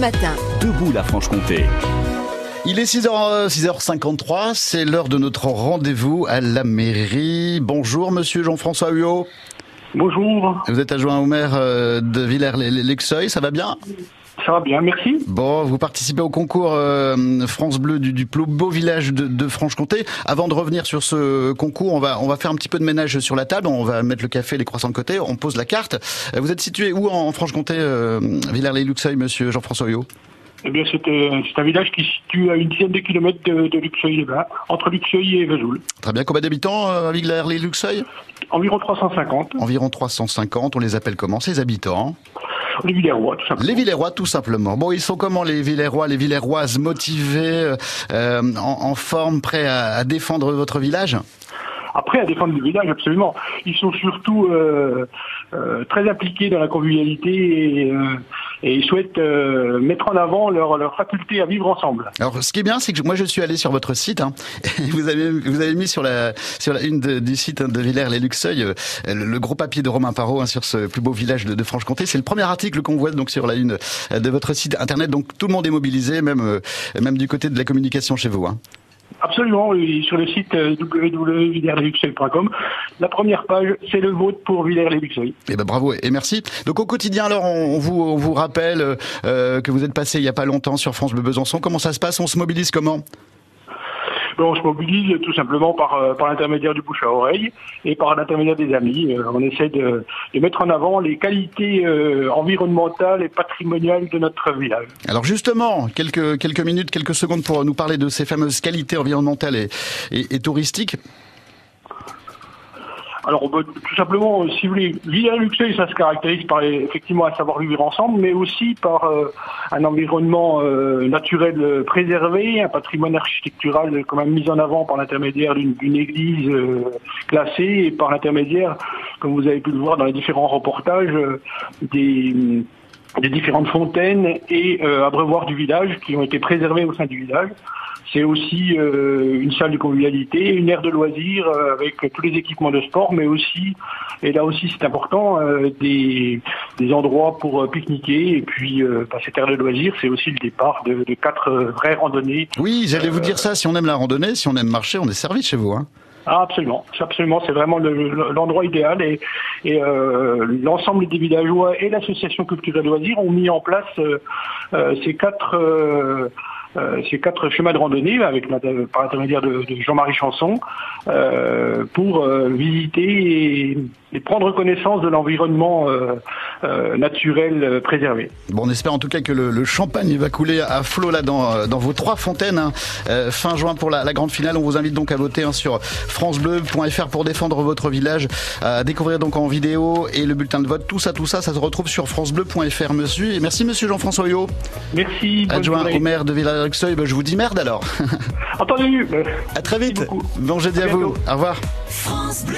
matin. Debout la Franche-Comté. Il est 6h, 6h53, c'est l'heure de notre rendez-vous à la mairie. Bonjour monsieur Jean-François Huot. Bonjour, Vous êtes adjoint au maire euh, de Villers-l'Exeuil, ça va bien? Ça va bien, merci. Bon, vous participez au concours euh, France Bleu du, du plus beau village de, de Franche-Comté. Avant de revenir sur ce concours, on va on va faire un petit peu de ménage sur la table. On va mettre le café, les croissants de côté. On pose la carte. Euh, Vous êtes situé où en, en Franche-Comté, euh, Villers-les-Luxeuil, monsieur Jean-François Huot Eh bien, c'est euh, c'est un village qui se situe à une dizaine de kilomètres de, de Luxeuil-les-Bains, entre Luxeuil et Vesoul. Très bien. Combien d'habitants euh, à Villers-les-Luxeuil Environ 350. Environ 350. On les appelle comment ces habitants? Les Villerrois, tout simplement. Les Villérois, tout simplement. Bon, ils sont comment les Villérois, les Villéroises motivés, euh, en, en forme, prêts à, à défendre votre village? Après, à défendre le village, absolument. Ils sont surtout euh, euh, très impliqués dans la convivialité et, euh, et ils souhaitent euh, mettre en avant leur, leur faculté à vivre ensemble. Alors, ce qui est bien, c'est que moi, je suis allé sur votre site. Hein, et vous avez vous avez mis sur la sur la une du site hein, de Villers-les-Luxeuil euh, le, le gros papier de Romain Parot hein, sur ce plus beau village de, de Franche-Comté. C'est le premier article qu'on voit donc sur la une euh, de votre site internet. Donc tout le monde est mobilisé, même euh, même du côté de la communication chez vous. Hein. Absolument, et sur le site euh, www.villers-les-Luxeuil.com, la première page, c'est le vote pour Villers-les-Luxeuil. Eh ben bravo et merci. Donc au quotidien, alors on, vous on vous rappelle euh, que vous êtes passé il y a pas longtemps sur France Bleu Besançon. Comment ça se passe? On se mobilise comment? On se mobilise tout simplement par, euh, par l'intermédiaire du bouche à oreille et par l'intermédiaire des amis. Euh, on essaie de, de mettre en avant les qualités euh, environnementales et patrimoniales de notre village. Alors justement, quelques quelques minutes, quelques secondes pour nous parler de ces fameuses qualités environnementales et, et, et touristiques. Alors, bah, tout simplement, euh, si vous voulez, Villers-Luxeuil, ça se caractérise par effectivement un savoir vivre ensemble, mais aussi par euh, un environnement euh, naturel préservé, un patrimoine architectural quand même mis en avant par l'intermédiaire d'une église classée et par l'intermédiaire, comme vous avez pu le voir dans les différents reportages, des des différentes fontaines et euh, abreuvoirs du village qui ont été préservés au sein du village. C'est aussi euh, une salle de convivialité, une aire de loisirs euh, avec tous les équipements de sport, mais aussi, et là aussi c'est important, euh, des, des endroits pour pique-niquer. Et puis, bah, cette aire de loisirs, c'est aussi le départ de, de quatre vraies randonnées. Oui, j'allais vous dire ça. Si on aime la randonnée, si on aime marcher, on est servi chez vous. Hein. Ah, absolument, absolument, c'est vraiment le- le- l'endroit idéal et, euh, l'ensemble des villageois et l'association culturelle loisirs ont mis en place euh, euh, ces quatre ces quatre schémas de randonnée avec par l'intermédiaire de, de Jean-Marie Chanson pour visiter et, et prendre connaissance de l'environnement euh, euh, naturel euh, préservé. Bon, on espère en tout cas que le, le champagne va couler à flot là dans, dans vos trois fontaines. hein. Euh, fin juin pour la, la grande finale. On vous invite donc à voter hein, sur francebleu.fr pour défendre votre village, à découvrir donc en vidéo et le bulletin de vote. Tout ça, tout ça, ça se retrouve sur francebleu.fr. Monsieur et merci Monsieur Jean-François Huyot, Merci. adjoint au maire de Villars-Luxeuil. Ben, je vous dis merde alors. Entendu. à très vite. Bon jeudi À à vous. bientôt. Au revoir. France Bleu.